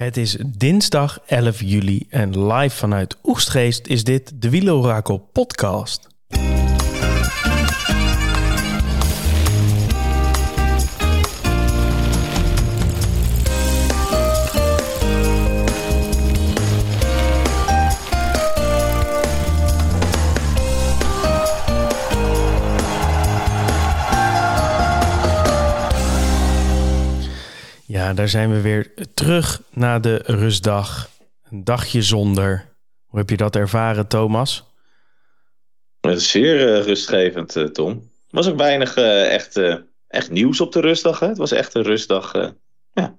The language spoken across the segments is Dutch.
Het is dinsdag 11 juli en live vanuit Oegstgeest is dit de Wielorakel podcast. Ja, daar zijn we weer terug na de rustdag. Een dagje zonder. Hoe heb je dat ervaren, Thomas? Het is zeer uh, rustgevend, uh, Tom. Er was ook weinig uh, echt, echt nieuws op de rustdag. Hè? Het was echt een rustdag. ja.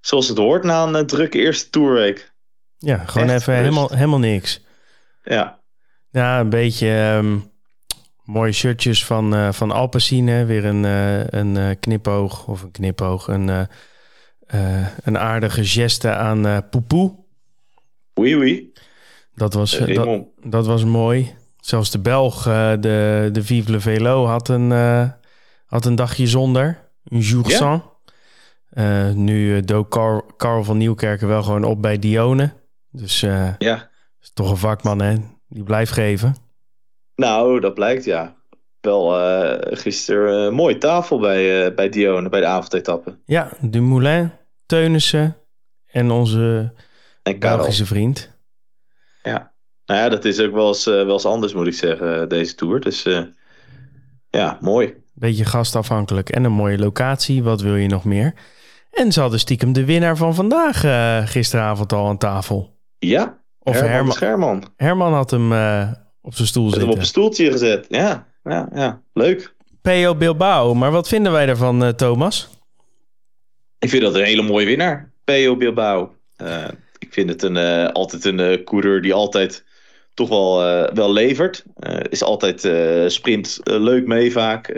Zoals het hoort na een drukke eerste tourweek. Ja, gewoon echt even helemaal, helemaal niks. Ja. Ja, een beetje um, mooie shirtjes van, van. Weer een, een knipoog of een knipoog. Een uh, een aardige geste aan uh, Poepoe. Oui, oui. Dat was, uh, dat, dat, was mooi. Zelfs de Belg, de, de Vive le Velo, had een, had een dagje zonder. Een jour ja? sans. nu dook Carl, Carl, van Nieuwkerken wel gewoon op bij Dione. Dus ja. is toch een vakman, hè? Die blijft geven. Nou, dat blijkt, ja wel uh, gisteren een mooie tafel bij, uh, bij Dione, bij de avondetappe. Ja, Dumoulin, Teunissen en onze en Belgische vriend. Ja, nou ja, dat is ook wel eens, uh, wel eens anders moet ik zeggen, deze Tour. Dus ja, mooi. Beetje gastafhankelijk en een mooie locatie. Wat wil je nog meer? En ze hadden stiekem de winnaar van vandaag gisteravond al aan tafel. Ja, of Herman, Herman Scherman. Herman had hem op zijn stoel zitten. hem op een stoeltje gezet, ja ja, ja. Leuk. P.O. Bilbao, maar wat vinden wij daarvan, Thomas? Ik vind dat een hele mooie winnaar, P.O. Bilbao. Uh, ik vind het een, uh, altijd een uh, coureur die altijd toch wel, wel levert. is altijd sprint leuk mee vaak.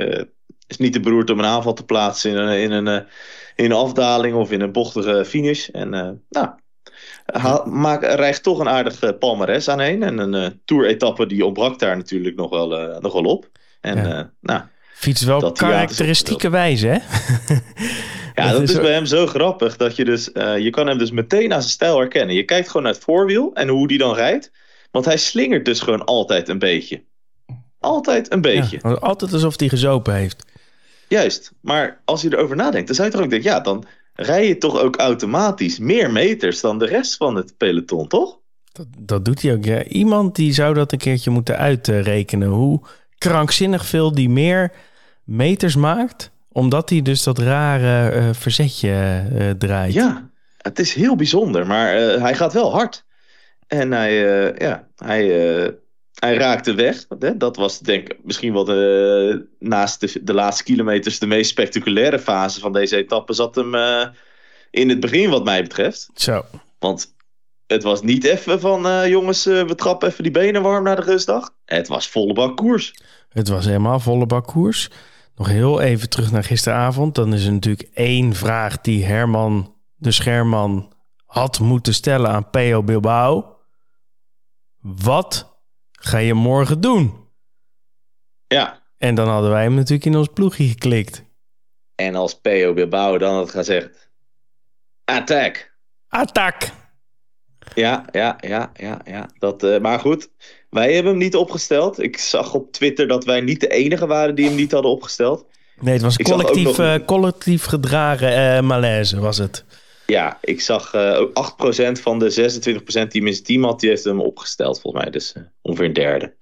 is niet te beroerd om een aanval te plaatsen in een, in een, in een afdaling of in een bochtige finish. En nou, maak, rijgt toch een aardig palmares aan heen. En een uh, tour-etappe die ontbrak daar natuurlijk nog wel, uh, nog wel op. En ja. nou, Fiets wel karakteristieke wijze, hè? ja, dat, is, bij hem zo grappig. Dat je dus, je kan hem dus meteen aan zijn stijl herkennen. Je kijkt gewoon naar het voorwiel en hoe die dan rijdt. Want hij slingert dus gewoon altijd een beetje. Altijd een beetje. Ja, altijd alsof hij gezopen heeft. Juist, maar als je erover nadenkt, dan zou je toch ook denken, ja, dan rij je toch ook automatisch meer meters dan de rest van het peloton, toch? Dat, dat doet hij ook. Ja. Iemand die zou dat een keertje moeten uitrekenen. Hoe krankzinnig veel die meer meters maakt, omdat hij dus dat rare uh, verzetje uh, draait. Ja, het is heel bijzonder, maar uh, hij gaat wel hard. En hij, ja, hij, hij raakte weg. Dat was denk ik misschien wel de, naast de, de, laatste kilometers de meest spectaculaire fase van deze etappe. Zat hem in het begin wat mij betreft. Zo. Want het was niet even van uh, jongens, uh, we trappen even die benen warm naar de rustdag. Het was volle bak koers. Het was helemaal volle bak koers. Nog heel even terug naar gisteravond. Dan is er natuurlijk één vraag die Herman de Scherman had moeten stellen aan P.O. Bilbao. Wat ga je morgen doen? Ja. En dan hadden wij hem natuurlijk in ons ploegje geklikt. En als P.O. Bilbao dan had gezegd... Attack. Attack. Ja, ja, ja, ja, ja. Dat, uh, maar goed, wij hebben hem niet opgesteld. Ik zag op Twitter dat wij niet de enige waren die hem niet hadden opgesteld. Nee, het was collectief, nog... uh, collectief gedragen uh, malaise, was het. Ja, ik zag uh, ook 8% van de 26% die in zijn team had, die heeft hem opgesteld volgens mij. Dus ongeveer een derde.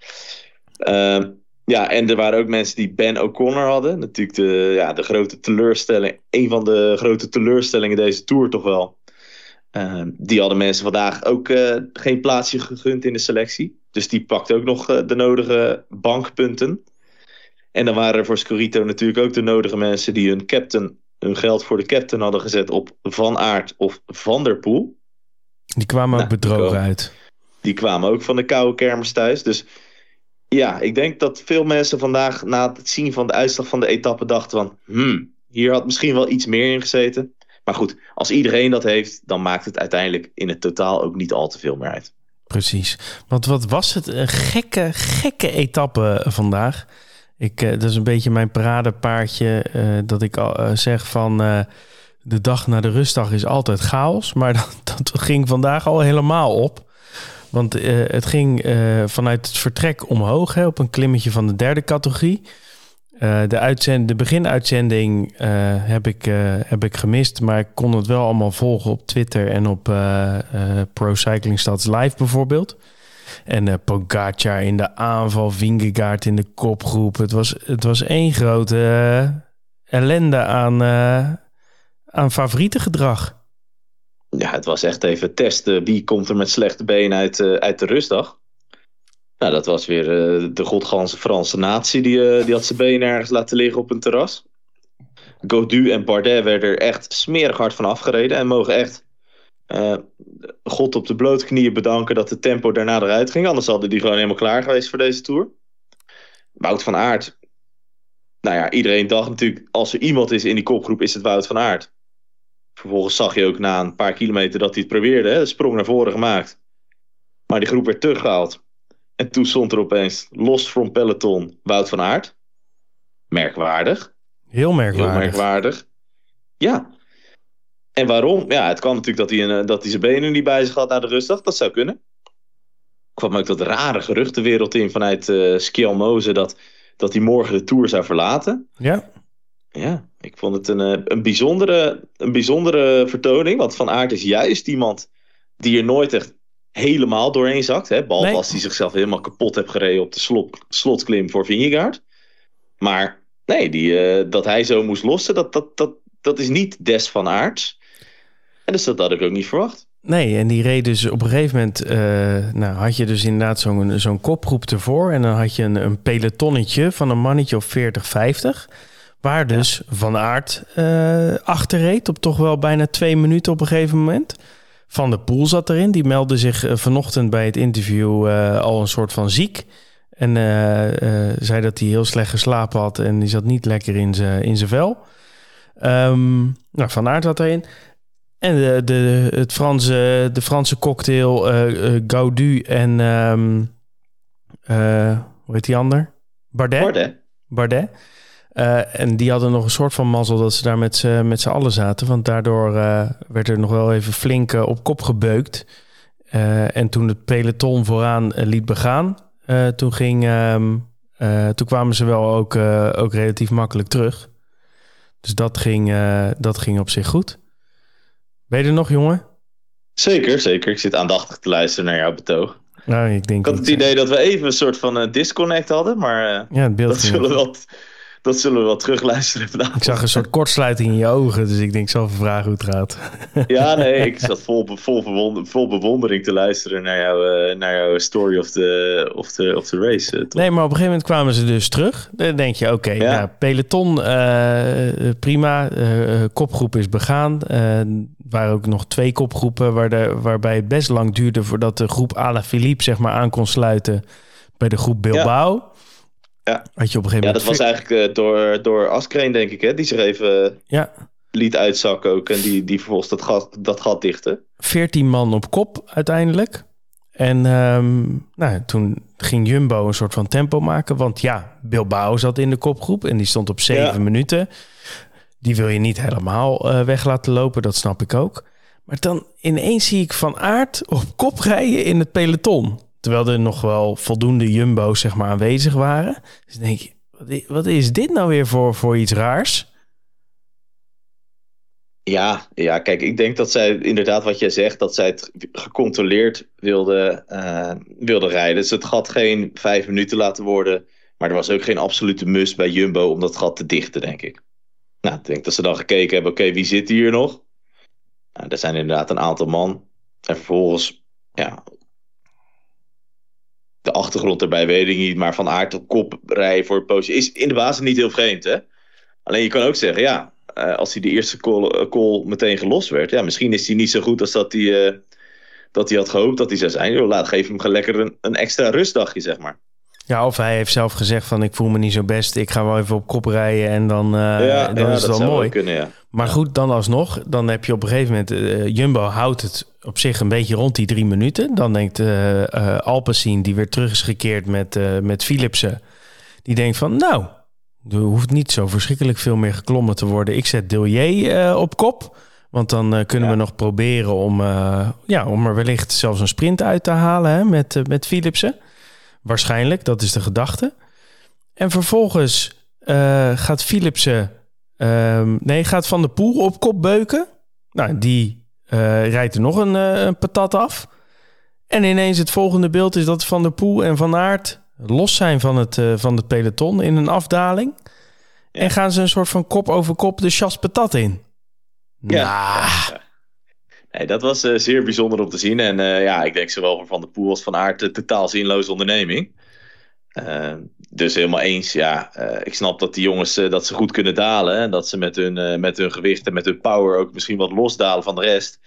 Uh, ja, en er waren ook mensen die Ben O'Connor hadden. Natuurlijk de, ja, de grote teleurstelling. Een van de grote teleurstellingen deze Tour toch wel. Ehm, die hadden mensen vandaag ook uh, geen plaatsje gegund in de selectie. Dus die pakt ook nog uh, de nodige bankpunten. En dan waren er voor Scorito natuurlijk ook de nodige mensen die hun captain hun geld voor de captain hadden gezet op Van Aert of Van der Poel. Die kwamen ook nou, bedrogen uit. Die kwamen ook van de koude kermis thuis. Dus ja, ik denk dat veel mensen vandaag na het zien van de uitslag van de etappe dachten van... Hmm, hier had misschien wel iets meer in gezeten. Maar goed, als iedereen dat heeft, dan maakt het uiteindelijk in het totaal ook niet al te veel meer uit. Precies. Want wat was het een gekke, gekke etappe vandaag. Ik, uh, dat is een beetje mijn paradepaardje uh, dat ik al zeg van de dag na de rustdag is altijd chaos. Maar dat, dat ging vandaag al helemaal op. Want het ging vanuit het vertrek omhoog hè, op een klimmetje van de derde categorie. Uh, de, de beginuitzending uh, heb, ik, uh, heb ik gemist, maar ik kon het wel allemaal volgen op Twitter en op Pro Cycling Stats Live bijvoorbeeld. En Pogacar in de aanval, Vingegaard in de kopgroep. Het was, het was één grote ellende aan, aan favorietengedrag. Ja, het was echt even testen wie komt er met slechte benen uit, uit de rustdag. Nou, dat was weer uh, de godganse Franse natie. Die, uh, die had zijn benen ergens laten liggen op een terras. Godu en Bardet werden er echt smerig hard van afgereden. En mogen echt uh, God op de blote knieën bedanken dat de tempo daarna eruit ging. Anders hadden die gewoon helemaal klaar geweest voor deze Tour. Wout van Aert. Nou ja, iedereen dacht natuurlijk, als er iemand is in die kopgroep, is het Wout van Aert. Vervolgens zag je ook na een paar kilometer dat hij het probeerde. Hè, de sprong naar voren gemaakt. Maar die groep werd teruggehaald. En toen stond er opeens los from peloton Wout van Aert. Merkwaardig. Heel merkwaardig. Heel merkwaardig. Ja. En waarom? Ja, het kwam natuurlijk dat hij, een, dat hij zijn benen niet bij zich had naar de rustdag. Dat zou kunnen. kwam ook dat rare geruchtenwereld in vanuit uh, dat, dat hij morgen de Tour zou verlaten. Ja. Ja, ik vond het een, eh, een, bijzondere, een bijzondere vertoning. Want Van Aert is juist iemand die er nooit echt helemaal doorheen zakt. Hè? Behalve als hij zichzelf helemaal kapot heeft gereden op de slot, slotklim voor Vingegaard. Maar nee, die, uh, dat hij zo moest lossen, dat, dat, dat, dat is niet des van aard. En dus dat had ik ook niet verwacht. Nee, en die reed dus op een gegeven moment... Uh, nou, had je dus inderdaad zo'n zo'n kopgroep ervoor... en dan had je een, een pelotonnetje van een mannetje of 40, 50... waar dus Van Aert uh, achter reed op toch wel bijna twee minuten op een gegeven moment... Van der Poel zat erin. Die meldde zich uh, vanochtend bij het interview uh, al een soort van ziek. En uh, zei dat hij heel slecht geslapen had en die zat niet lekker in zijn in vel. Um, nou, van Aert zat erin. En de, de, het Franse, de Franse cocktail Gaudu en... Um, hoe heet die ander? Bardet. Bardet. Bardet. Uh, en die hadden nog een soort van mazzel dat ze daar met z'n, met z'n allen zaten. Want daardoor uh, werd er nog wel even flink uh, op kop gebeukt. en toen het peloton vooraan liet begaan, toen, ging, um, toen kwamen ze wel ook, ook relatief makkelijk terug. Dus dat ging, dat ging op zich goed. Ben je er nog, jongen? Zeker, zeker. Ik zit aandachtig te luisteren naar jouw betoog. Nou, ik, denk ik had het idee dat we even een soort van disconnect hadden, maar ja, het beeld dat zullen wel dat zullen we wel terugluisteren vanavond. Ik zag een soort kortsluiting in je ogen, dus ik denk, zo even vragen hoe het gaat. Ja, nee, ik zat vol, vol, vol bewondering te luisteren naar, jou, uh, naar jouw story of the, of the, of the race. Uh, nee, maar op een gegeven moment kwamen ze dus terug. Dan denk je, oké, okay, ja. nou, peloton, uh, prima. kopgroep is begaan. Er waren ook nog twee kopgroepen waar de, waarbij het best lang duurde voordat de groep Ala Philippe zeg maar aan kon sluiten bij de groep Bilbao. Ja. Ja, Had je op een gegeven ja dat was eigenlijk uh, door, door Askreen, denk ik, hè, die zich even ja. liet uitzakken ook. En die, die vervolgens dat gat, dat gat dichtte. 14 man op kop uiteindelijk. En um, nou, toen ging Jumbo een soort van tempo maken. Want ja, Bilbao zat in de kopgroep en die stond op 7 ja. minuten. Die wil je niet helemaal uh, weg laten lopen, dat snap ik ook. Maar dan ineens zie ik Van Aert op kop rijden in het peloton. Terwijl er nog wel voldoende jumbo's zeg maar, aanwezig waren. Dus denk je, wat is dit nou weer voor, voor iets raars? Ja, ja, kijk, ik denk dat zij inderdaad wat jij zegt, dat zij het gecontroleerd wilde, uh, wilde rijden. Dus het gat geen vijf minuten laten worden. Maar er was ook geen absolute must bij Jumbo om dat gat te dichten, denk ik. Nou, ik denk dat ze dan gekeken hebben, oké, wie zit hier nog? Nou, er zijn inderdaad een aantal man. En vervolgens ja, de achtergrond erbij weet ik niet. Maar van aard op kop rijden voor het postje is in de basis niet heel vreemd. Hè? Alleen je kan ook zeggen, ja, uh, als hij de eerste call, uh, call, meteen gelost werd. Ja, misschien is hij niet zo goed als dat hij, uh, dat hij had gehoopt dat hij zou zijn. Joh, laat, geef hem lekker een, een extra rustdagje, zeg maar. Ja, of hij heeft zelf gezegd van ik voel me niet zo best. Ik ga wel even op kop rijden en dan, ja, dan ja, is het wel mooi. Kunnen, ja. Maar goed, dan alsnog, dan heb je op een gegeven moment... Jumbo houdt het op zich een beetje rond die drie minuten. Dan denkt uh, Alpecin, die weer terug is gekeerd met, met Philipsen... die denkt van, nou, Er hoeft niet zo verschrikkelijk veel meer geklommen te worden. Ik zet Delier op kop. Want dan kunnen we nog proberen om, ja, om er wellicht zelfs een sprint uit te halen hè, met, met Philipsen. Waarschijnlijk, dat is de gedachte. En vervolgens gaat Philipsen... Ehm, nee, gaat Van de Poel op kop beuken. Nou, die rijdt er nog een, een patat af. En ineens het volgende beeld is dat Van der Poel en Van Aert los zijn van het, uh, van het peloton in een afdaling. En gaan ze een soort van kop over kop de chas patat in. Ja. Nou. Nee, dat was uh, zeer bijzonder om te zien. En uh, ja, ik denk zowel voor Van der Poel als Van Aert een totaal zinloze onderneming. dus helemaal eens, ja. ik snap dat die jongens dat ze goed kunnen dalen. En dat ze met hun, met hun gewicht en met hun power ook misschien wat losdalen van de rest.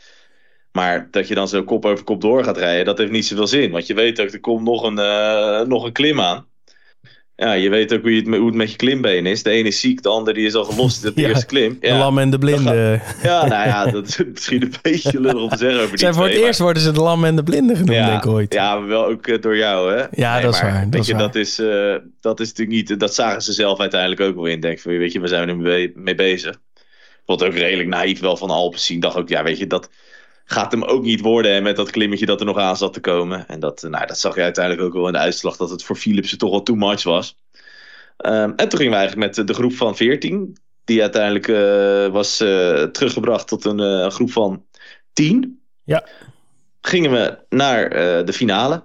Maar dat je dan zo kop over kop door gaat rijden, dat heeft niet zoveel zin. Want je weet ook, er komt nog een, nog een klim aan. Ja, je weet ook hoe, je het, hoe het met je klimbeen is. De ene is ziek, de ander die is al gelost op de eerste klim. Ja, de lam en de blinde. ja, nou ja, dat is misschien een beetje lullig om te zeggen over die Zijn voor het eerst worden ze de lam en de blinde genoemd, ja, denk ik ooit. Ja, wel ook uh, door jou, hè? Ja, nee, dat is waar. Weet dat je, is dat is, uh, dat is natuurlijk niet... Dat zagen ze zelf uiteindelijk ook wel in. Denk van, weet je, we zijn er mee, mee bezig. Wat ook redelijk naïef wel van Alpen zien. Dacht ook, ja, weet je, dat gaat hem ook niet worden hè, met dat klimmetje dat er nog aan zat te komen. En dat, nou, dat zag je uiteindelijk ook wel in de uitslag dat het voor Philipsen toch wel too much was. Um, en toen gingen we eigenlijk met de groep van 14, die uiteindelijk uh, was uh, teruggebracht tot een uh, groep van 10. Ja. Gingen we naar de finale.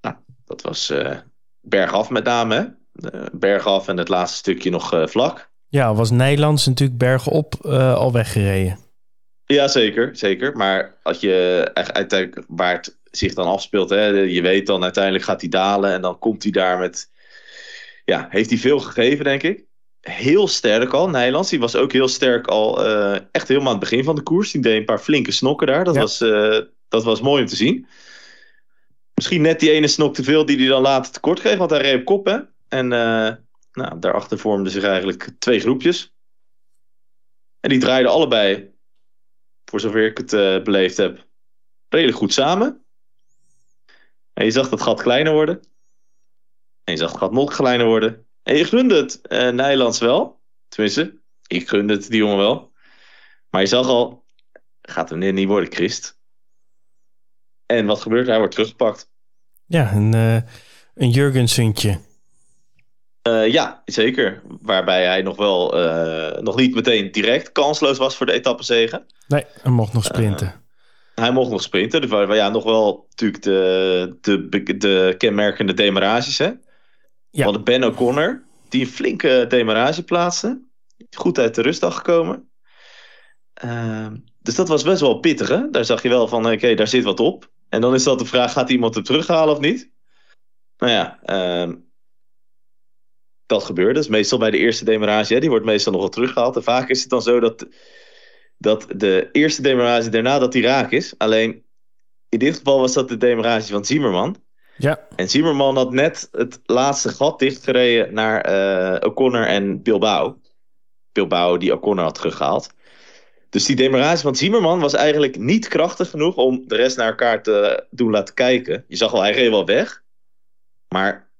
Nou, dat was bergaf met name. bergaf en het laatste stukje nog vlak. Ja, was Nederlands natuurlijk bergop al weggereden. Ja, zeker, zeker. Maar als je uiteindelijk waar het zich dan afspeelt, hè, je weet dan uiteindelijk gaat hij dalen en dan komt hij daar met. Ja, heeft hij veel gegeven, denk ik. Heel sterk al. Nederlands, die was ook heel sterk al. Uh, echt helemaal aan het begin van de koers. Die deed een paar flinke snokken daar. Dat, was, uh, dat was mooi om te zien. Misschien net die ene snok te veel die hij dan later tekort kreeg, want hij reed op kop, hè. En uh, nou, daarachter vormden zich eigenlijk twee groepjes. En die draaiden allebei voor zover ik het uh, beleefd heb, redelijk goed samen. En je zag dat gat kleiner worden. En je zag het gat nog kleiner worden. En je gunde het uh, wel. Tenminste, ik gunde het die jongen wel. Maar je zag al, gaat hem niet worden, Christ. En wat gebeurt? Hij wordt teruggepakt. Ja, een, uh, een. Uh, ja, zeker. Waarbij hij nog wel uh, nog niet meteen direct kansloos was voor de etappezegen. Nee, hij mocht nog sprinten. Uh, hij mocht nog sprinten. Dus waar, ja, nog wel natuurlijk de, de, de kenmerkende demarages. Hè? Ja. Want Ben O'Connor, die een flinke demarage plaatste. Goed uit de rustdag gekomen. dus dat was best wel pittig. Hè? Daar zag je wel van, oké, okay, daar zit wat op. En dan is dat de vraag, gaat iemand hem terughalen of niet? Nou ja, dat gebeurde. Dus meestal bij de eerste demarage, hè, die wordt meestal nog wel teruggehaald. En vaak is het dan zo dat, dat de eerste demarage daarna dat die raak is. Alleen in dit geval was dat de demarage van Zimmerman. Ja. En Zimmerman had net het laatste gat dichtgereden naar uh, O'Connor en Bilbao. Bilbao die O'Connor had teruggehaald. Dus die demarage van Zimmerman was eigenlijk niet krachtig genoeg om de rest naar elkaar te doen laten kijken. Je zag al, hij reed wel weg. Maar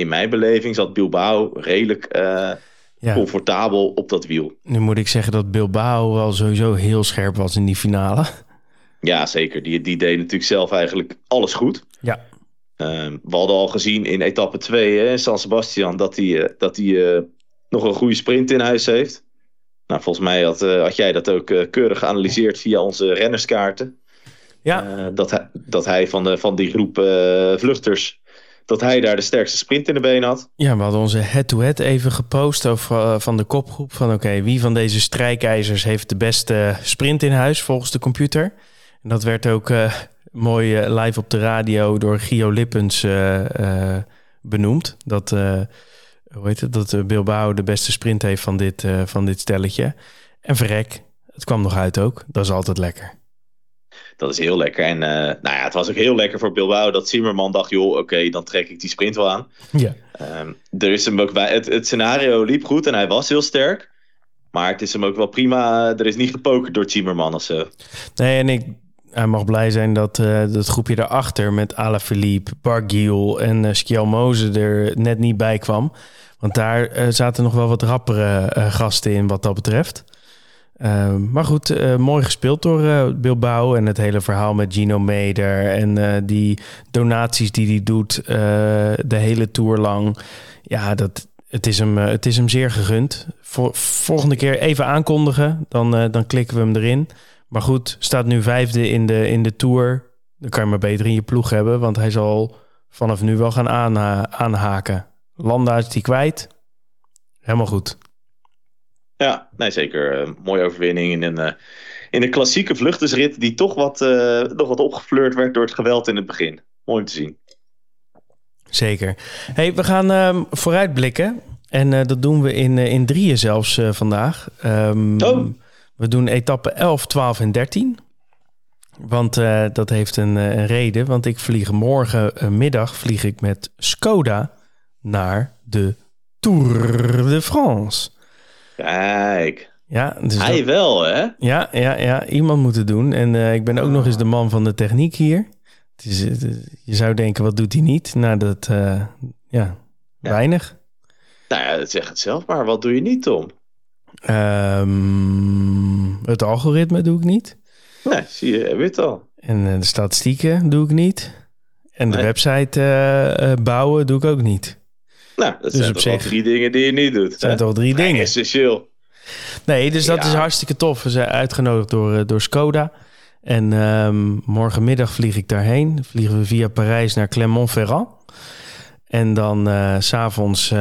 in mijn beleving zat Bilbao redelijk uh, ja. comfortabel op dat wiel. Nu moet ik zeggen dat Bilbao wel sowieso heel scherp was in die finale. Ja, zeker. Die, die deed natuurlijk zelf eigenlijk alles goed. Ja. Uh, we hadden al gezien in etappe 2 in San Sebastian dat hij, uh, dat hij uh, nog een goede sprint in huis heeft. Nou, volgens mij had, had jij dat ook keurig geanalyseerd via onze rennerskaarten. Ja. dat, hij, dat hij van, de, van die groep vluchters dat hij daar de sterkste sprint in de been had. Ja, we hadden onze head-to-head even gepost over, uh, van de kopgroep. Van oké, wie van deze strijkijzers heeft de beste sprint in huis volgens de computer? En dat werd ook uh, mooi uh, live op de radio door Gio Lippens benoemd. Dat, hoe heet het, dat Bilbao de beste sprint heeft van dit, van dit stelletje. En verrek, het kwam nog uit ook. Dat is altijd lekker dat is heel lekker. En uh, nou ja, het was ook heel lekker voor Bilbao dat Zimmerman dacht, joh, oké, dan trek ik die sprint wel aan. Ja. Um, er is hem ook bij, het, het scenario liep goed en hij was heel sterk. Maar het is hem ook wel prima. Er is niet gepokerd door Zimmerman of zo. Nee, en ik, hij mag blij zijn dat uh, dat groepje daarachter met Alaphilippe, Bargiel en uh, Skjel er net niet bij kwam. Want daar uh, zaten nog wel wat rappere gasten in wat dat betreft. Maar goed, mooi gespeeld door Bilbao en het hele verhaal met Gino Meder en die donaties die hij doet de hele tour lang. Ja, dat, het, is hem, het is hem zeer gegund. Volgende keer even aankondigen, dan, dan klikken we hem erin. Maar goed, staat nu vijfde in de, in de Tour. Dan kan je maar beter in je ploeg hebben, want hij zal vanaf nu wel gaan aanhaken. Landa is die kwijt. Helemaal goed. Ja, nee, zeker. Uh, mooie overwinning in een, uh, in een klassieke vluchtersrit die toch wat, uh, nog wat opgefleurd werd door het geweld in het begin. Mooi om te zien. Zeker. Hey, we gaan ehm, vooruitblikken. En dat doen we in, in drieën zelfs vandaag. Um, oh. We doen etappe 11, 12 en 13. Want dat heeft een, een, reden. Want ik vlieg morgenmiddag vlieg ik met Skoda naar de Tour de France. Kijk. Ja, dus Hij dat... wel, hè? Ja, ja, ja, iemand moet het doen. En uh, ik ben ook nog eens de man van de techniek hier. Het is, je zou denken, wat doet hij niet? Nou, dat, ja, ja, weinig. Nou ja, zeg het zelf maar. Wat doe je niet, Tom? Um, het algoritme doe ik niet. Nee, zie je, weet al. En uh, de statistieken doe ik niet. En de website bouwen doe ik ook niet. Nou, dat dus zijn toch zich... drie dingen die je niet doet. Dat zijn toch drie dingen. Essentieel. Nee, dus dat is hartstikke tof. We zijn uitgenodigd door, door Skoda. En um, morgenmiddag vlieg ik daarheen. Vliegen we via Parijs naar Clermont-Ferrand. En dan s s'avonds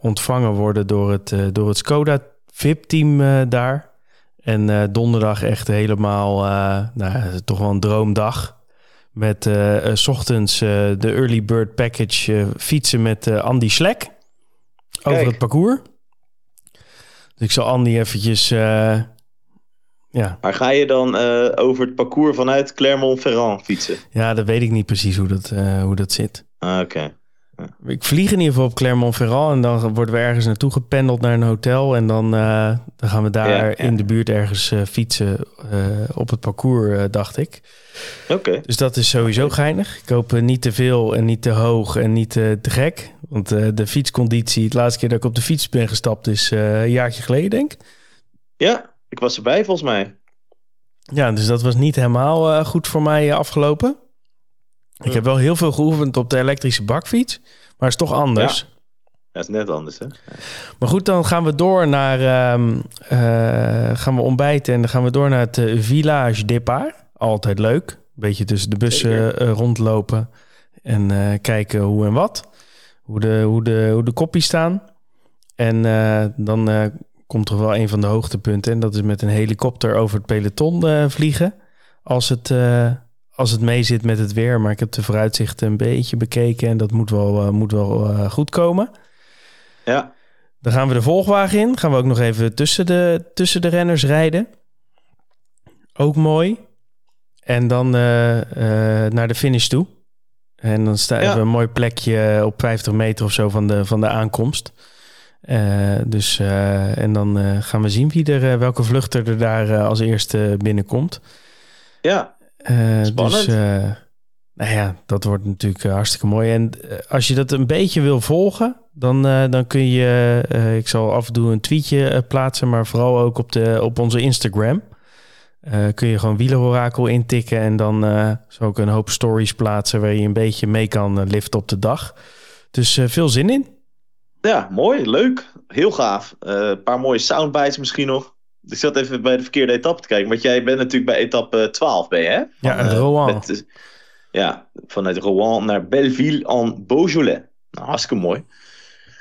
ontvangen worden door het, door het Skoda VIP-team uh, daar. En uh, donderdag echt helemaal, uh, nou, toch wel een droomdag. Met s ochtends de early bird package fietsen met Andy Slek over het parcours. Dus ik zal Andy eventjes, ja. Maar ga je dan over het parcours vanuit Clermont-Ferrand fietsen? Ja, dat weet ik niet precies hoe dat, hoe dat zit. Ah, oké. Ik vlieg in ieder geval op Clermont-Ferrand en dan worden we ergens naartoe gependeld naar een hotel. En dan, uh, dan gaan we daar in de buurt ergens uh, fietsen uh, op het parcours, dacht ik. Oké. Dus dat is sowieso geinig. Ik hoop niet te veel en niet te hoog en niet te, te gek. Want de fietsconditie, het laatste keer dat ik op de fiets ben gestapt, is een jaartje geleden, denk ik. Ja, ik was erbij volgens mij. Ja, dus dat was niet helemaal goed voor mij afgelopen. Ik heb wel heel veel geoefend op de elektrische bakfiets, maar is toch anders. Ja. Dat is net anders, hè? Maar goed, dan gaan we door naar... Uh, uh, gaan we ontbijten en dan gaan we door naar het uh, Village Départ. Altijd leuk. Een beetje tussen de bussen uh, rondlopen en kijken hoe en wat. Hoe de, hoe de, hoe de koppies staan. En dan komt er wel een van de hoogtepunten. En dat is met een helikopter over het peloton vliegen. Als het als het mee zit met het weer. Maar ik heb de vooruitzichten een beetje bekeken en dat moet wel, uh, moet wel uh, goed komen. Ja. Dan gaan we de volgwagen in. Gaan we ook nog even tussen de, tussen de renners rijden. Ook mooi. En dan uh, naar de finish toe. En dan staan ja. we een mooi plekje op 50 meter of zo van de, van de aankomst. dus, en dan gaan we zien wie er, welke vluchter er daar als eerste binnenkomt. Ja, uh, Dus, uh, nou ja, dat wordt natuurlijk uh, hartstikke mooi. En als je dat een beetje wil volgen, dan, dan kun je, ik zal af en toe een tweetje plaatsen, maar vooral ook op, de, op onze Instagram. kun je gewoon wielerorakel intikken en dan zal ik een hoop stories plaatsen waar je een beetje mee kan liften op de dag. Dus veel zin in. Ja, mooi, leuk. Heel gaaf. Een paar mooie soundbites misschien nog. Ik zat even bij de verkeerde etappe te kijken. Want jij bent natuurlijk bij etappe 12, ben je, hè? Van, ja, Rouen. Met, ja, vanuit Rouen naar Belleville en Beaujolais. Nou, hartstikke mooi.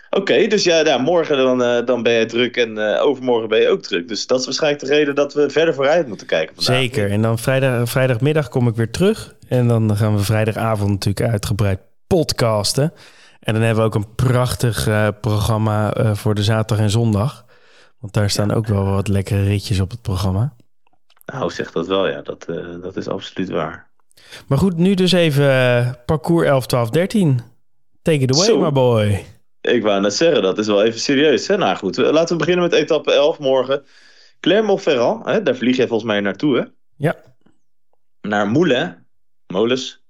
Oké, dus ja, ja, morgen dan, uh, dan ben je druk en uh, overmorgen ben je ook druk. Dus dat is waarschijnlijk de reden dat we verder vooruit moeten kijken vandaag. Zeker, en dan vrijdag, vrijdagmiddag kom ik weer terug. En dan gaan we vrijdagavond natuurlijk uitgebreid podcasten. En dan hebben we ook een prachtig uh, programma voor de zaterdag en zondag. Want daar staan ook wel wat lekkere ritjes op het programma. Nou, zeg dat wel, ja. Dat, uh, dat is absoluut waar. Maar goed, nu dus even uh, parcours 11, 12, 13. Take it away, Zo. my boy. Ik wou net zeggen, dat is wel even serieus. Hè? Nou goed, laten we beginnen met etappe 11 morgen. Clermont-Ferrand, hè? daar vlieg jij volgens mij naartoe, hè? Ja. naar Moulin. Molens.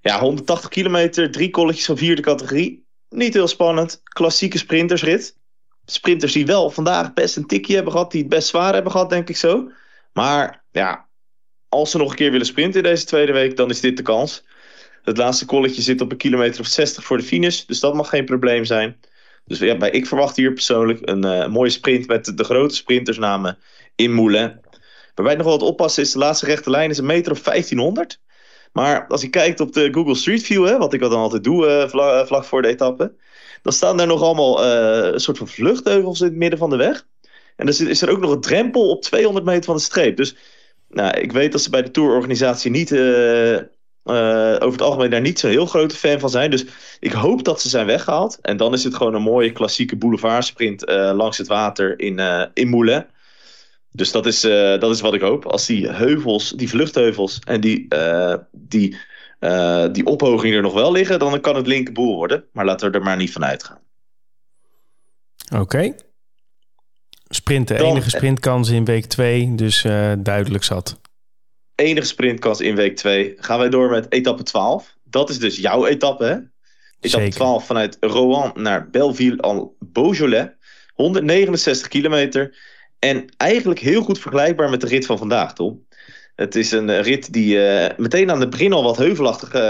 Ja, 180 kilometer, drie kolletjes van vierde categorie. Niet heel spannend. Klassieke sprintersrit. Sprinters die wel vandaag best een tikje hebben gehad. Die het best zwaar hebben gehad, denk ik zo. Maar ja, als ze nog een keer willen sprinten in deze tweede week, dan is dit de kans. Het laatste kolletje zit op een kilometer of 60 voor de finish. Dus dat mag geen probleem zijn. Dus ja, bij, ik verwacht hier persoonlijk een uh, mooie sprint met de, grote sprintersnamen in Moulin. Waarbij nog wel wat oppassen is, de laatste rechte lijn is een meter of 1500. Maar als je kijkt op de Google Street View, hè, wat ik dan altijd doe uh, vlak voor de etappe, dan staan daar nog allemaal uh, een soort van vluchtheuvels in het midden van de weg. En dan is er ook nog een drempel op 200 meter van de streep. Dus nou, ik weet dat ze bij de tourorganisatie niet, uh, over het algemeen daar niet zo'n heel grote fan van zijn. Dus ik hoop dat ze zijn weggehaald. En dan is het gewoon een mooie klassieke boulevardsprint langs het water in, in Moulin. Dus dat is, uh, dat is wat ik hoop. Als die heuvels, die vluchtheuvels en die, uh, die, uh, die ophoging er nog wel liggen, dan kan het linkerboel worden. Maar laten we er maar niet van uitgaan. Oké. Okay. Sprint, de enige sprintkans in week 2, dus duidelijk zat. Enige sprintkans in week 2. Gaan wij door met etappe 12. Dat is dus jouw etappe, hè? Etappe Zeker. 12 vanuit Rouen naar Belleville en Beaujolais. 169 kilometer. En eigenlijk heel goed vergelijkbaar met de rit van vandaag, Tom. Het is een eh, rit die uh, meteen aan het begin al wat heuvelachtig, uh,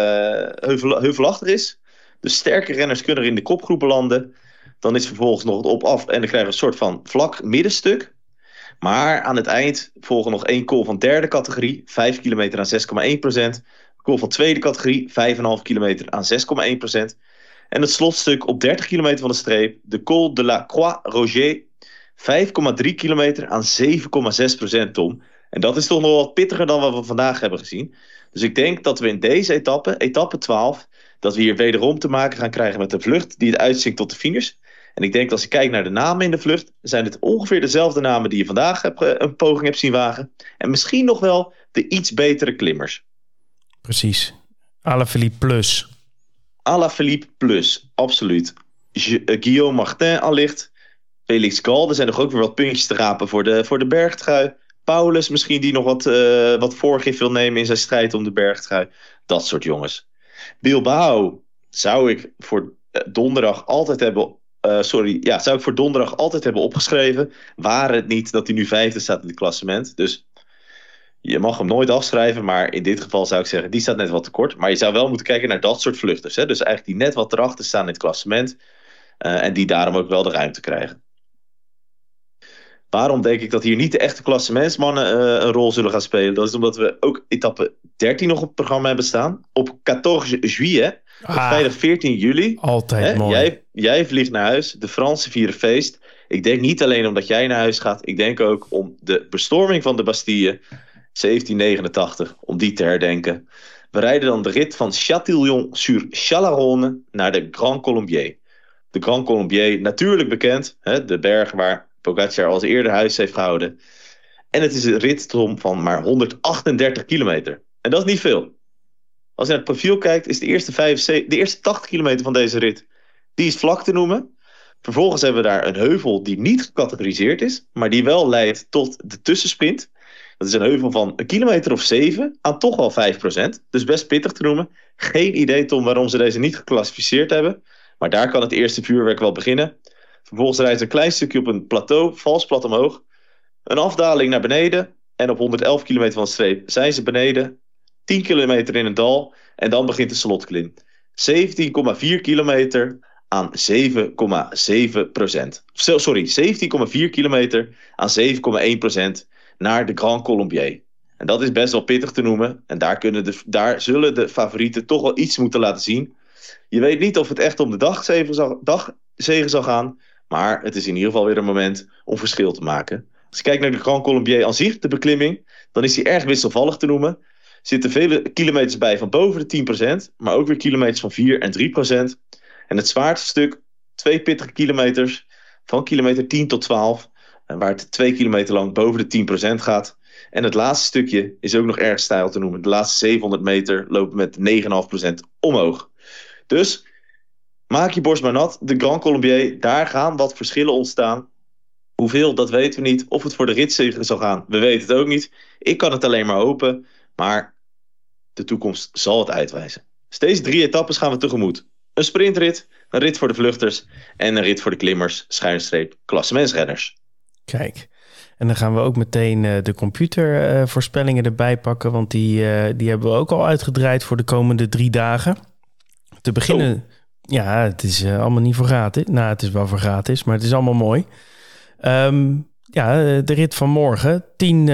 heuvel, heuvelachtig is. Dus sterke renners kunnen er in de kopgroepen landen. Dan is vervolgens nog het op-af en dan krijgen we een soort van vlak middenstuk. Maar aan het eind volgen nog één call van derde categorie, 5 kilometer aan 6,1 procent. Call van tweede categorie, 5,5 kilometer aan 6,1 procent. En het slotstuk op 30 kilometer van de streep, de Col de la Croix-Roger, 5,3 kilometer aan 7,6 procent, Tom. En dat is toch nog wat pittiger dan wat we vandaag hebben gezien. Dus ik denk dat we in deze etappe, etappe 12, dat we hier wederom te maken gaan krijgen met een vlucht die het uitzinkt tot de finish. En ik denk als je kijkt naar de namen in de vlucht, zijn het ongeveer dezelfde namen die je vandaag hebt, een poging hebt zien wagen. En misschien nog wel de iets betere klimmers. Precies. Philippe Plus. Philippe Plus, absoluut. Eh, Guillaume Martin allicht. Felix Gal, er zijn nog ook weer wat puntjes te rapen voor de, voor de bergtrui. Paulus misschien die nog wat, uh, wat voorgif wil nemen in zijn strijd om de bergtrui. Dat soort jongens. Bilbao zou ik voor eh, donderdag altijd hebben... Uh, sorry, ja, zou ik voor donderdag altijd hebben opgeschreven. Waren het niet dat hij nu vijfde staat in het klassement. Dus je mag hem nooit afschrijven, maar in dit geval zou ik zeggen, die staat net wat te kort. Maar je zou wel moeten kijken naar dat soort vluchters. Hè? Dus eigenlijk die net wat erachter staan in het klassement. En die daarom ook wel de ruimte krijgen. Waarom denk ik dat hier niet de echte klassementsmannen uh, een rol zullen gaan spelen? Dat is omdat we ook etappe 13 nog op het programma hebben staan. Op 14 juillet, ah, op vrijdag 14 juli. Altijd hè, mooi. Jij, jij vliegt naar huis, de Fransen vieren feest. Ik denk niet alleen omdat jij naar huis gaat. Ik denk ook om de bestorming van de Bastille 1789, om die te herdenken. We rijden dan de rit van Châtillon-sur-Chalaronne naar de Grand Colombier. De Grand Colombier, natuurlijk bekend, hè, de berg waar Pogacar als eerder huis heeft gehouden. En het is een rit van maar 138 kilometer. En dat is niet veel. Als je naar het profiel kijkt, is de eerste, 75, de eerste 80 kilometer van deze rit... die is vlak te noemen. Vervolgens hebben we daar een heuvel die niet gecategoriseerd is... maar die wel leidt tot de tussensprint. Dat is een heuvel van een kilometer of 7 aan toch wel 5%. Dus best pittig te noemen. Geen idee, Tom, waarom ze deze niet geclassificeerd hebben. Maar daar kan het eerste vuurwerk wel beginnen. Vervolgens rijdt een klein stukje op een plateau, vals plat omhoog. Een afdaling naar beneden. En op 111 kilometer van de streep zijn ze beneden. 10 kilometer in een dal. En dan begint de slotklim. 17,4 kilometer aan 7,7 procent. Sorry, 17,4 kilometer aan 7,1 procent naar de Grand Colombier. En dat is best wel pittig te noemen. En daar, kunnen de, daar zullen de favorieten toch wel iets moeten laten zien. Je weet niet of het echt om de dagzegen zal, dagzegen zal gaan. Maar het is in ieder geval weer een moment om verschil te maken. Als je kijkt naar de Grand Colombier aan zich, de beklimming, dan is die erg wisselvallig te noemen. Er zitten vele kilometers bij van boven de 10%, maar ook weer kilometers van 4 en 3%. En het zwaarste stuk, twee pittige kilometers, van kilometer 10 tot 12, waar het twee kilometer lang boven de 10% gaat. En het laatste stukje is ook nog erg stijl te noemen. De laatste 700 meter lopen met 9,5% omhoog. Dus Maak je borst maar nat. De Grand Colombier, daar gaan wat verschillen ontstaan. Hoeveel, dat weten we niet. Of het voor de ritzegen zal gaan, we weten het ook niet. Ik kan het alleen maar hopen. Maar De toekomst zal het uitwijzen. Steeds drie etappes gaan we tegemoet. Een sprintrit, een rit voor de vluchters en een rit voor de klimmers, schuinstreep, klassementsrenners. Kijk, en dan gaan we ook meteen uh, de computervoorspellingen uh, erbij pakken, want die, uh, die hebben we ook al uitgedraaid voor de komende drie dagen. Te beginnen, oh. Ja, het is eh, allemaal niet voor gratis. Nou, het is wel voor gratis, maar het is allemaal mooi. Um, ja, de rit van morgen. Tien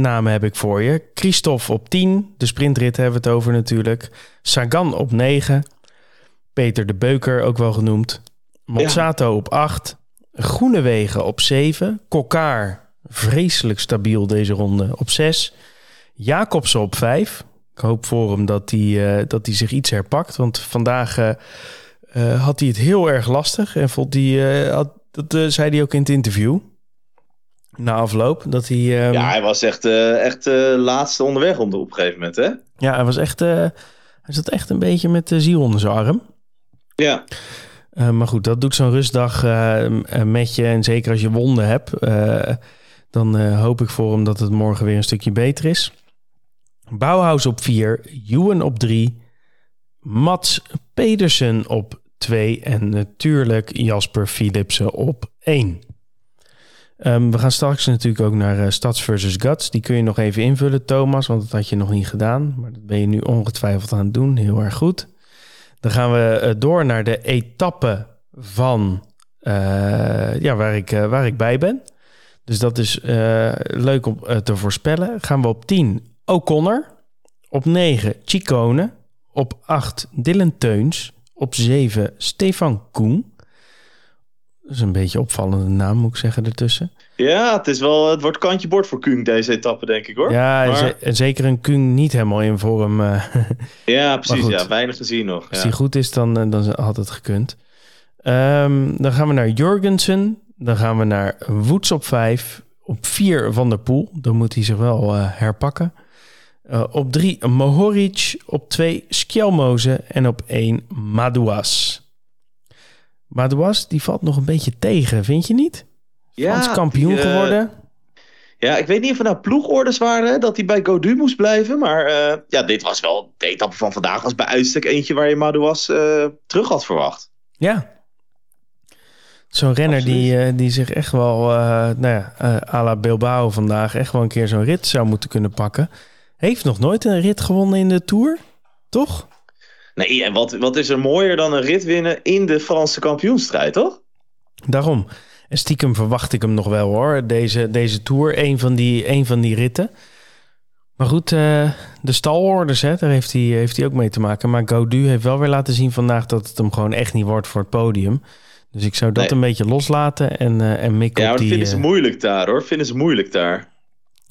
namen heb ik voor je. Christophe op 10. De sprintrit hebben we het over natuurlijk. Sagan op 9. Peter de Beuker, ook wel genoemd. Monsanto op 8. Groenewegen op 7. Kokkaar, vreselijk stabiel deze ronde, op 6. Jacobsen op 5. Ik hoop voor hem dat hij, dat zich iets herpakt. Want vandaag uh, had hij het heel erg lastig. En vond hij, had, dat zei hij ook in het interview. Na afloop. Dat hij, um... Ja, hij was echt, echt laatste onderweg op een gegeven moment, hè? Ja, hij was echt... hij zat echt een beetje met de ziel onder zijn arm. Ja. Uh, maar goed, dat doet zo'n rustdag uh, met je. En zeker als je wonden hebt, uh, dan hoop ik voor hem dat het morgen weer een stukje beter is. Bauhaus op 4, Juwen op 3, Mats Pedersen op 2 en natuurlijk Jasper Philipsen op 1. Um, ehm, we gaan straks natuurlijk ook naar Stads versus Guts. Die kun je nog even invullen, Thomas, want dat had je nog niet gedaan. Maar dat ben je nu ongetwijfeld aan het doen. Heel erg goed. Dan gaan we uh, door naar de etappe van uh, ja, waar, ik, uh, waar ik bij ben. Dus dat is leuk om te voorspellen. Gaan we op 10 O'Connor. Op 9 Chicone. Op 8 Dylan Teuns. Op 7 Stefan Koen. Dat is een beetje opvallende naam, moet ik zeggen, ertussen. Ja, het, is wel, het wordt kantje bord voor Kung deze etappe, denk ik hoor. Ja, maar... en zeker een Kung niet helemaal in vorm. Uh, ja, precies. Ja, weinig gezien nog. Als ja. die goed is, dan, eh, dan had het gekund. Um, dan gaan we naar Jorgensen. Dan gaan we naar Woods op 5. Op 4 Van der Poel. Dan moet hij zich wel uh, herpakken. Uh, op 3 Mohoric. Op 2 Skjelmoze. En op 1 Madouas. Madouas, die valt nog een beetje tegen, vind je niet? Frans kampioen die, uh, geworden. Ja, ik weet niet of er nou ploegorders waren dat hij bij Godu moest blijven. Maar uh, ja, dit was wel de etappe van vandaag. was bij uitstek eentje waar je Madouas terug had verwacht. Ja. Zo'n renner die, die zich echt wel, nou ja, à la Bilbao vandaag, echt wel een keer zo'n rit zou moeten kunnen pakken. Heeft nog nooit een rit gewonnen in de Tour, toch? Nee, en wat, wat is er mooier dan een rit winnen in de Franse kampioenstrijd, toch? Daarom. En stiekem verwacht ik hem nog wel hoor, deze, deze Tour. Een van die, een van die ritten. Maar goed, uh, de stalorders, hè, daar heeft hij, heeft hij ook mee te maken. Maar Gaudu heeft wel weer laten zien vandaag dat het hem gewoon echt niet wordt voor het podium. Dus ik zou dat een beetje loslaten en, uh, en mikken ja, op die... Ja, vinden ze moeilijk daar hoor. Vinden ze moeilijk daar.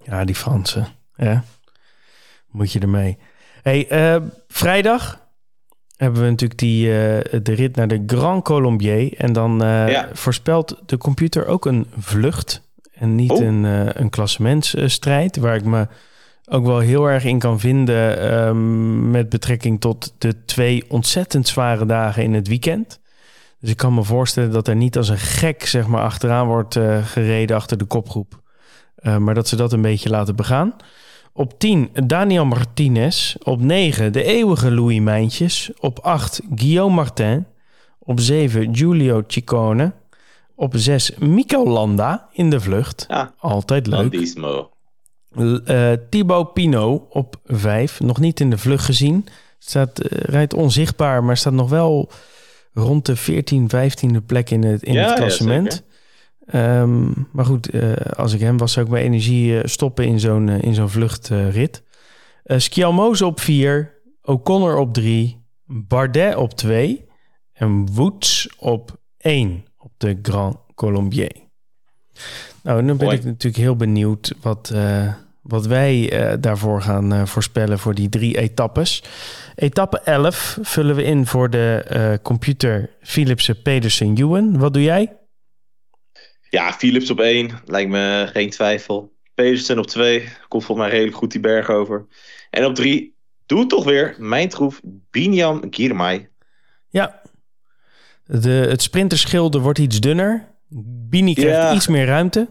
Ja, die Fransen. Ja. Moet je ermee. hey, uh, vrijdag hebben we natuurlijk die, uh, de rit naar de Grand Colombier. En dan uh, ja. voorspelt de computer ook een vlucht. En niet oh. een, een klassementsstrijd. Waar ik me ook wel heel erg in kan vinden. Um, met betrekking tot de twee ontzettend zware dagen in het weekend. Dus ik kan me voorstellen dat er niet als een gek zeg maar, achteraan wordt gereden achter de kopgroep. maar dat ze dat een beetje laten begaan. Op 10 Daniel Martinez. Op 9 de eeuwige Louis Mijntjes. Op 8 Guillaume Martin. Op 7 Giulio Ciccone. Op 6 Mico Landa in de vlucht. Ja, Altijd leuk. Landismo. Uh, Thibaut Pinot op 5. Nog niet in de vlucht gezien. Staat, uh, rijdt onzichtbaar, maar staat nog wel rond de 14, 15e plek in het, in ja, het klassement. Ja, Um, maar goed, uh, als ik hem was, zou ik mijn energie uh, stoppen in zo'n uh, in zo'n vluchtrit. Uh, Skjalmoze op 4, O'Connor op 3, Bardet op 2 en Woods op 1 op de Grand Colombier. Nou, nu ben ik natuurlijk heel benieuwd wat, wat wij daarvoor gaan voorspellen voor die drie etappes. Etappe 11 vullen we in voor de computer Philipsen Pedersen Ewan. Wat doe jij? Ja, Philips op één. Lijkt me geen twijfel. Pedersen op twee. Komt volgens mij redelijk goed die berg over. En op drie, doe het toch weer. Mijn troef, Binyam Girmay. Ja. De, het sprinterschilde wordt iets dunner. Bini krijgt ja. iets meer ruimte.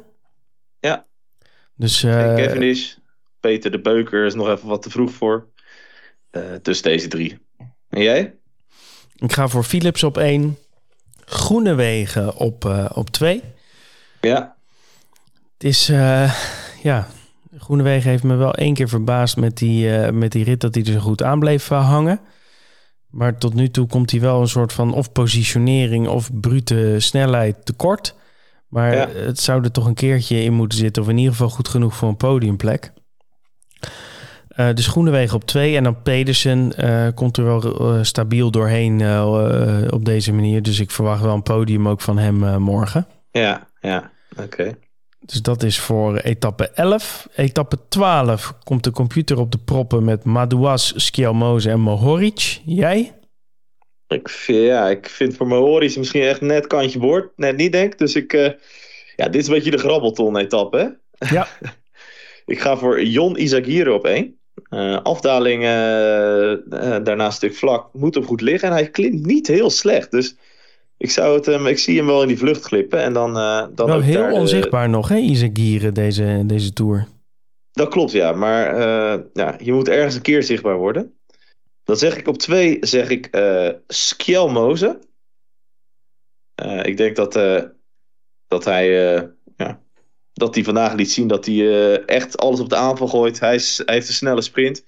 Ja. Dus, uh, Cavendish. Peter de Beuker is nog even wat te vroeg voor. tussen deze drie. En jij? Ik ga voor Philips op 1. Groenewegen op, uh, op 2. Ja. Het is, uh, ja, Groenewegen heeft me wel één keer verbaasd met die, uh, met die rit dat hij er zo goed aan bleef hangen. Maar tot nu toe komt hij wel een soort van of positionering of brute snelheid tekort. Maar ja. het zou er toch een keertje in moeten zitten. Of in ieder geval goed genoeg voor een podiumplek. Uh, dus Groenewegen op twee. En dan Pedersen uh, komt er wel uh, stabiel doorheen op deze manier. Dus ik verwacht wel een podium ook van hem morgen. Ja, ja, oké. Dus dat is voor etappe 11. Etappe 12 komt de computer op de proppen met Madouas, Skjelmoze en Mohoric. Jij? Ik vind, ja, ik vind voor Mohoric misschien echt net kantje boord. Net niet, denk Dus ik... ja, dit is een beetje de grabbelton-etappe, Ja. ik ga voor Jon Izagirre op één. Uh, afdaling uh, uh, daarna een stuk vlak moet hem goed liggen. En hij klimt niet heel slecht. Dus ik, zou het, um, ik zie hem wel in die vlucht glippen. En dan, dan wel heel onzichtbaar nog, hè, Isagire, deze, deze Tour. Dat klopt, ja. Maar ja, je moet ergens een keer zichtbaar worden. Dan zeg ik op twee, zeg ik Skjelmoze. ik denk dat, dat hij ja, dat hij vandaag liet zien dat hij uh, echt alles op de aanval gooit. Hij, is, hij heeft een snelle sprint.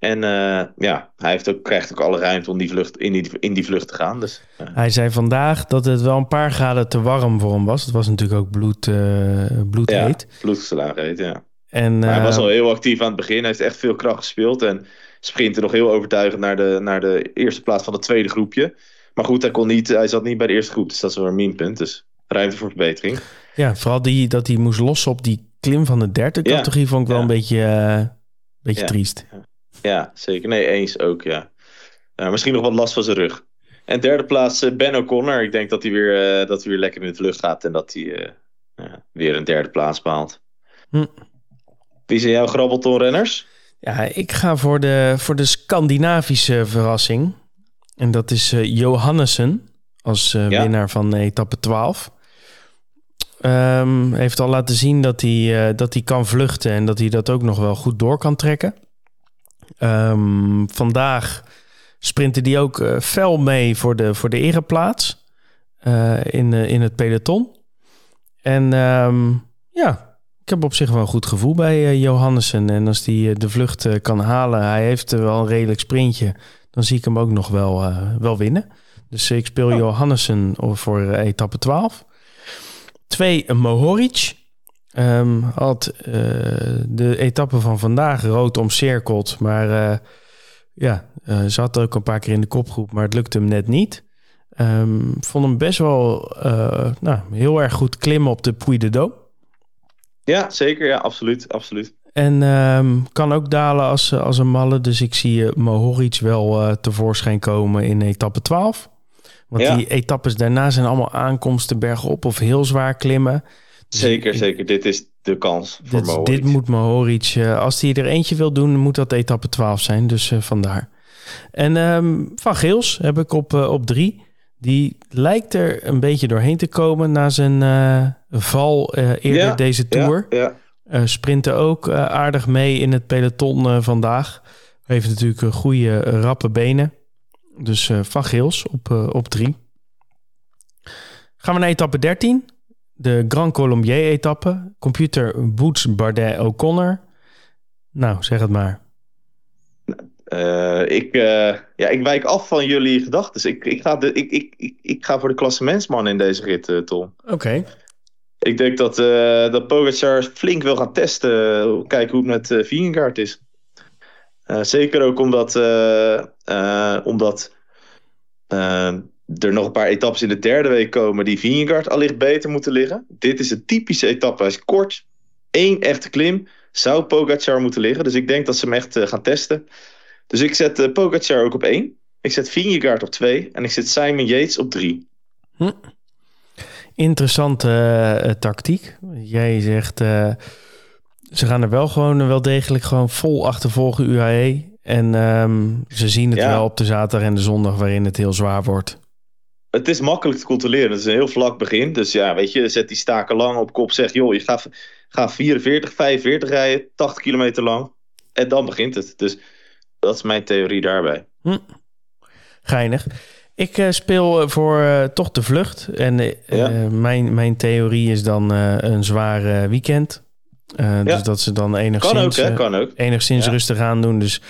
En uh, ja, hij heeft ook, krijgt ook alle ruimte om die vlucht, in, die, in die vlucht te gaan. Dus, uh. Hij zei vandaag dat het wel een paar graden te warm voor hem was. Het was natuurlijk ook bloed, bloedheet. Ja, bloedgeslagen heet, ja. En, hij was al heel actief aan het begin. Hij heeft echt veel kracht gespeeld. En sprintte nog heel overtuigend naar de, naar de eerste plaats van het tweede groepje. Maar goed, hij, kon niet, hij zat niet bij de eerste groep. Dus dat is wel een minpunt. Dus ruimte voor verbetering. Ja, vooral die, dat hij moest lossen op die klim van de derde categorie vond ik wel een beetje, uh, beetje triest. Ja, zeker. Nee, eens ook, ja. Uh, misschien nog wat last van zijn rug. En derde plaats uh, Ben O'Connor. Ik denk dat hij weer, dat hij weer lekker in de vlucht gaat en dat hij weer een derde plaats behaalt. Hm. Wie zijn jouw grabbeltonrenners? Ja, ik ga voor de, voor de Scandinavische verrassing. En dat is Johannessen als winnaar van etappe 12. Um, heeft al laten zien dat hij, uh, dat hij kan vluchten en dat hij dat ook nog wel goed door kan trekken. Um, vandaag sprintte hij ook uh, fel mee voor de, voor de ereplaats uh, in, in het peloton. En um, ja, ik heb op zich wel een goed gevoel bij Johannessen. En als hij de vlucht kan halen, hij heeft wel een redelijk sprintje, dan zie ik hem ook nog wel, wel winnen. Dus ik speel oh. Johannessen voor etappe 12. Twee, Mohoric. Um, had uh, de etappe van vandaag rood omcirkeld. Maar uh, ja, uh, zat ook een paar keer in de kopgroep, maar het lukte hem net niet. Um, vond hem best wel nou, heel erg goed klimmen op de Puy de Dôme. Ja, zeker. Ja, absoluut. absoluut. En um, kan ook dalen als, als een malle. Dus ik zie Mohoric wel tevoorschijn komen in etappe 12. Want die etappes daarna zijn allemaal aankomsten bergop of heel zwaar klimmen. Dus zeker, zeker. Dit is de kans voor dit, Mohoric. Dit moet Mohoric. Uh, als hij er eentje wil doen, moet dat etappe 12 zijn. Dus uh, vandaar. En um, Van Geels heb ik op, uh, op drie. Die lijkt er een beetje doorheen te komen na zijn val eerder ja, deze Tour. Ja, ja. sprinten ook aardig mee in het peloton vandaag. Heeft natuurlijk goede rappe benen. Dus uh, Van Geels op, uh, op drie. Gaan we naar etappe 13. De Grand Colombier-etappe. Computer Boots Bardet O'Connor. Nou, zeg het maar. Uh, ik, ja, ik wijk af van jullie gedachten. Ik, ik, ga de, ik, ik, ik, ik ga voor de klassementsman in deze rit, Tom. Oké. Okay. Ik denk dat, dat Pogacar flink wil gaan testen. Kijken hoe het met uh, Vingegaard is. Uh, zeker ook omdat, uh, uh, omdat er nog een paar etappes in de derde week komen die Vingegaard allicht beter moeten liggen. Dit is een typische etappe. Hij is kort. Eén echte klim. Zou Pogacar moeten liggen. Dus ik denk dat ze hem echt gaan testen. Dus ik zet Pogacar ook op één. Ik zet Vingegaard op twee. En ik zet Simon Yates op drie. Hm. Interessante tactiek. Jij zegt ze gaan er wel gewoon wel degelijk gewoon vol achtervolgen UAE. En um, ze zien het ja. wel op de zaterdag en de zondag waarin het heel zwaar wordt. Het is makkelijk te controleren. Het is een heel vlak begin. Dus ja, weet je, zet die staken lang op kop. Zeg, joh, je gaat, gaat 44, 45 rijden, 80 kilometer lang. En dan begint het. Dus Dat is mijn theorie daarbij. Hm. Geinig. Ik uh, speel voor uh, toch de vlucht. En uh, ja. mijn, mijn theorie is dan een zwaar weekend. Ja. Dus dat ze dan enigszins, kan ook, hè? Kan ook. enigszins ja. rustig aan doen. Dus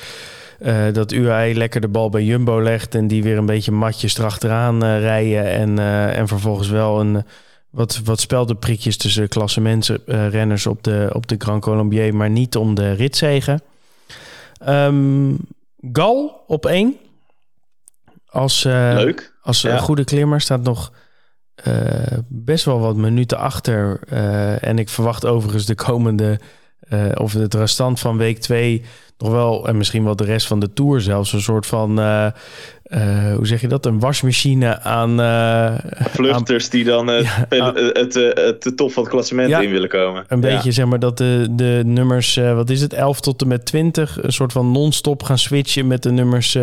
dat UAE lekker de bal bij Jumbo legt... en die weer een beetje matjes erachteraan rijden... En, en vervolgens wel een wat, wat speldenprikjes tussen klassementsrenners op de, op de Grand Colombier... maar niet om de ritzegen. Um, Gal op één. Als, Leuk. Als ja. goede klimmer staat nog best wel wat minuten achter. En ik verwacht overigens de komende, of het restant van week 2 nog wel, en misschien wel de rest van de tour zelfs, een soort van uh, hoe zeg je dat? Een wasmachine aan... Uh, Vluchters die dan uh, ja, het, het, het, top van het klassement ja, in willen komen. Een beetje zeg maar dat de, de nummers, wat is het, 11 tot en met 20... een soort van non-stop gaan switchen met de nummers,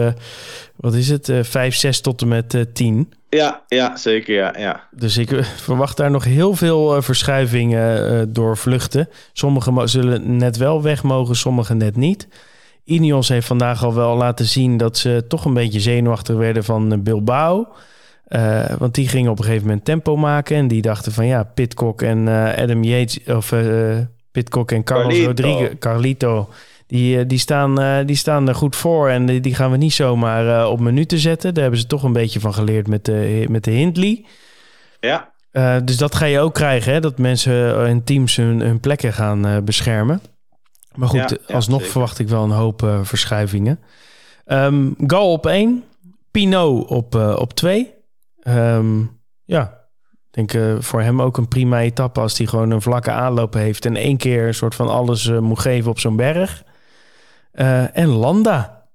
wat is het, 5, 6 tot en met 10. Ja, ja, zeker, ja, ja. Dus ik verwacht daar nog heel veel verschuivingen door vluchten. Sommige zullen net wel weg mogen, sommige net niet. Ineos heeft vandaag al wel laten zien dat ze toch een beetje zenuwachtig werden van eh, Bilbao. Uh, want die gingen op een gegeven moment tempo maken. En die dachten van ja, Pitcock en uh, Adam Yates... of uh, Pitcock en Carlos Carlito. Rodriguez... Carlito... Die, die, staan, die staan er goed voor. En die, die gaan we niet zomaar op minuten zetten. Daar hebben ze toch een beetje van geleerd met de, met de Hindley. Ja. dus dat ga je ook krijgen, hè? dat mensen in teams hun, hun plekken gaan beschermen. Maar goed, alsnog verwacht ik wel een hoop uh, verschuivingen. Um, Gal op 1, Pinot op 2. Uh, op twee. um, ja, ik denk uh, voor hem ook een prima etappe als hij gewoon een vlakke aanloop heeft en één keer een soort van alles uh, moet geven op zo'n berg. en Landa.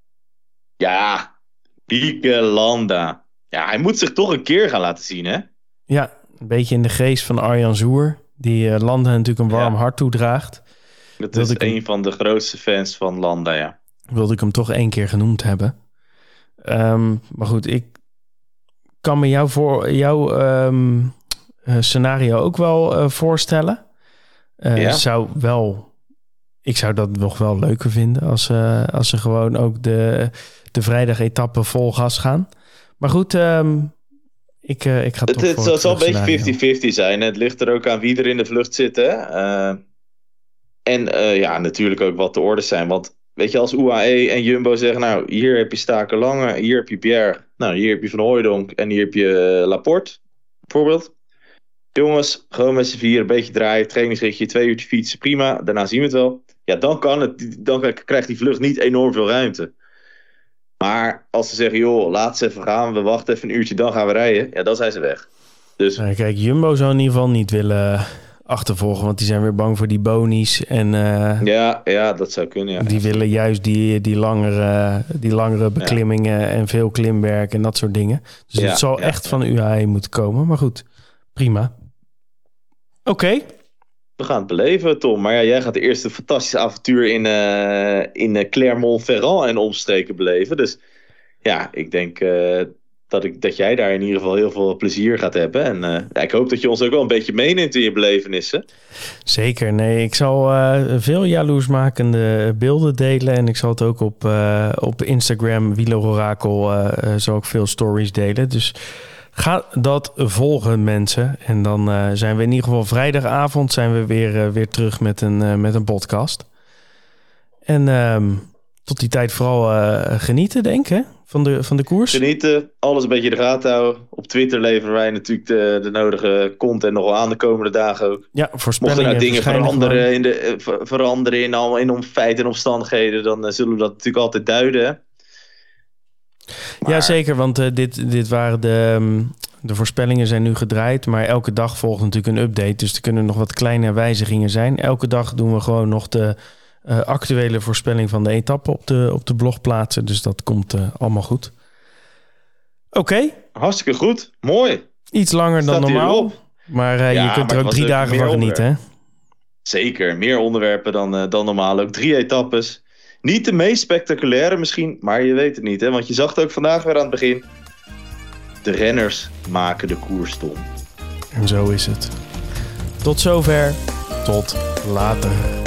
Ja, Pieke Landa. Ja, hij moet zich toch een keer gaan laten zien, hè? Ja, een beetje in de geest van Arjan Zoer, die Landa natuurlijk een warm ja. hart toedraagt. Dat is een van de grootste fans van Landa, ja. Wilde ik hem toch één keer genoemd hebben. Um, maar goed, ik kan me jou voor jouw um, scenario ook wel uh, voorstellen. Uh, ja. Zou wel, ik zou dat nog wel leuker vinden als, uh, als ze gewoon ook de, de vrijdag-etappe vol gas gaan. Maar goed, um, ik, ik ga het, toch het, het zal een beetje 50-50 zijn. Het ligt er ook aan wie er in de vlucht zit. Hè? En uh, ja, natuurlijk ook wat de orders zijn. Want weet je, als UAE en Jumbo zeggen... nou, hier heb je Staken Lange, hier heb je Pierre... nou, hier heb je Van Hooijdonk en hier heb je uh, Laporte, bijvoorbeeld. Jongens, gewoon met z'n vier een beetje draaien, trainingsritje, twee uurtje fietsen, prima. Daarna zien we het wel. Ja, dan, kan het, dan krijgt die vlucht niet enorm veel ruimte. Maar als ze zeggen, joh, laat ze even gaan, we wachten even een uurtje, dan gaan we rijden. Ja, dan zijn ze weg. Dus... kijk, Jumbo zou in ieder geval niet willen achtervolgen. Want die zijn weer bang voor die bonies. En, uh, ja, ja, dat zou kunnen. Ja. Die willen juist die, die, langere, die langere beklimmingen en veel klimwerk en dat soort dingen. Dus het zal echt van UAE moeten komen. Maar goed, prima. Oké. We gaan het beleven, Tom. Maar ja, jij gaat de eerste fantastische avontuur in, uh, in Clermont-Ferrand en omstreken beleven. Dus ja, ik denk dat, ik, dat jij daar in ieder geval heel veel plezier gaat hebben. En uh, ik hoop dat je ons ook wel een beetje meeneemt in je belevenissen. Zeker, nee. Ik zal uh, veel jaloersmakende beelden delen. En ik zal het ook op, uh, op Instagram, Wieler zal ik veel stories delen. Dus ga dat volgen, mensen. En dan zijn we in ieder geval vrijdagavond zijn we weer, weer terug met een, met een podcast. En ehm, tot die tijd vooral genieten, denk ik van de, van de koers? Genieten, alles een beetje de gaten houden. Op Twitter leveren wij natuurlijk de, de nodige content nog wel aan de komende dagen ook. Ja, voorspellingen. Mochten nou dingen veranderen in, de, eh, veranderen in, al, in om feiten en omstandigheden, dan uh, zullen we dat natuurlijk altijd duiden. Maar... Ja, zeker, want uh, dit, dit waren de, um, de voorspellingen zijn nu gedraaid, maar elke dag volgt natuurlijk een update. Dus er kunnen nog wat kleine wijzigingen zijn. Elke dag doen we gewoon nog de uh, actuele voorspelling van de etappe op de, op de blog plaatsen. Dus dat komt uh, allemaal goed. Oké. Okay. Hartstikke goed. Mooi. Iets langer dan normaal. Maar uh, ja, je kunt er ook drie dagen van genieten, hè? Zeker. Meer onderwerpen dan, dan normaal. Ook drie etappes. Niet de meest spectaculaire misschien, maar je weet het niet. Hè? Want je zag het ook vandaag weer aan het begin. De renners maken de koers stom. En zo is het. Tot zover. Tot later.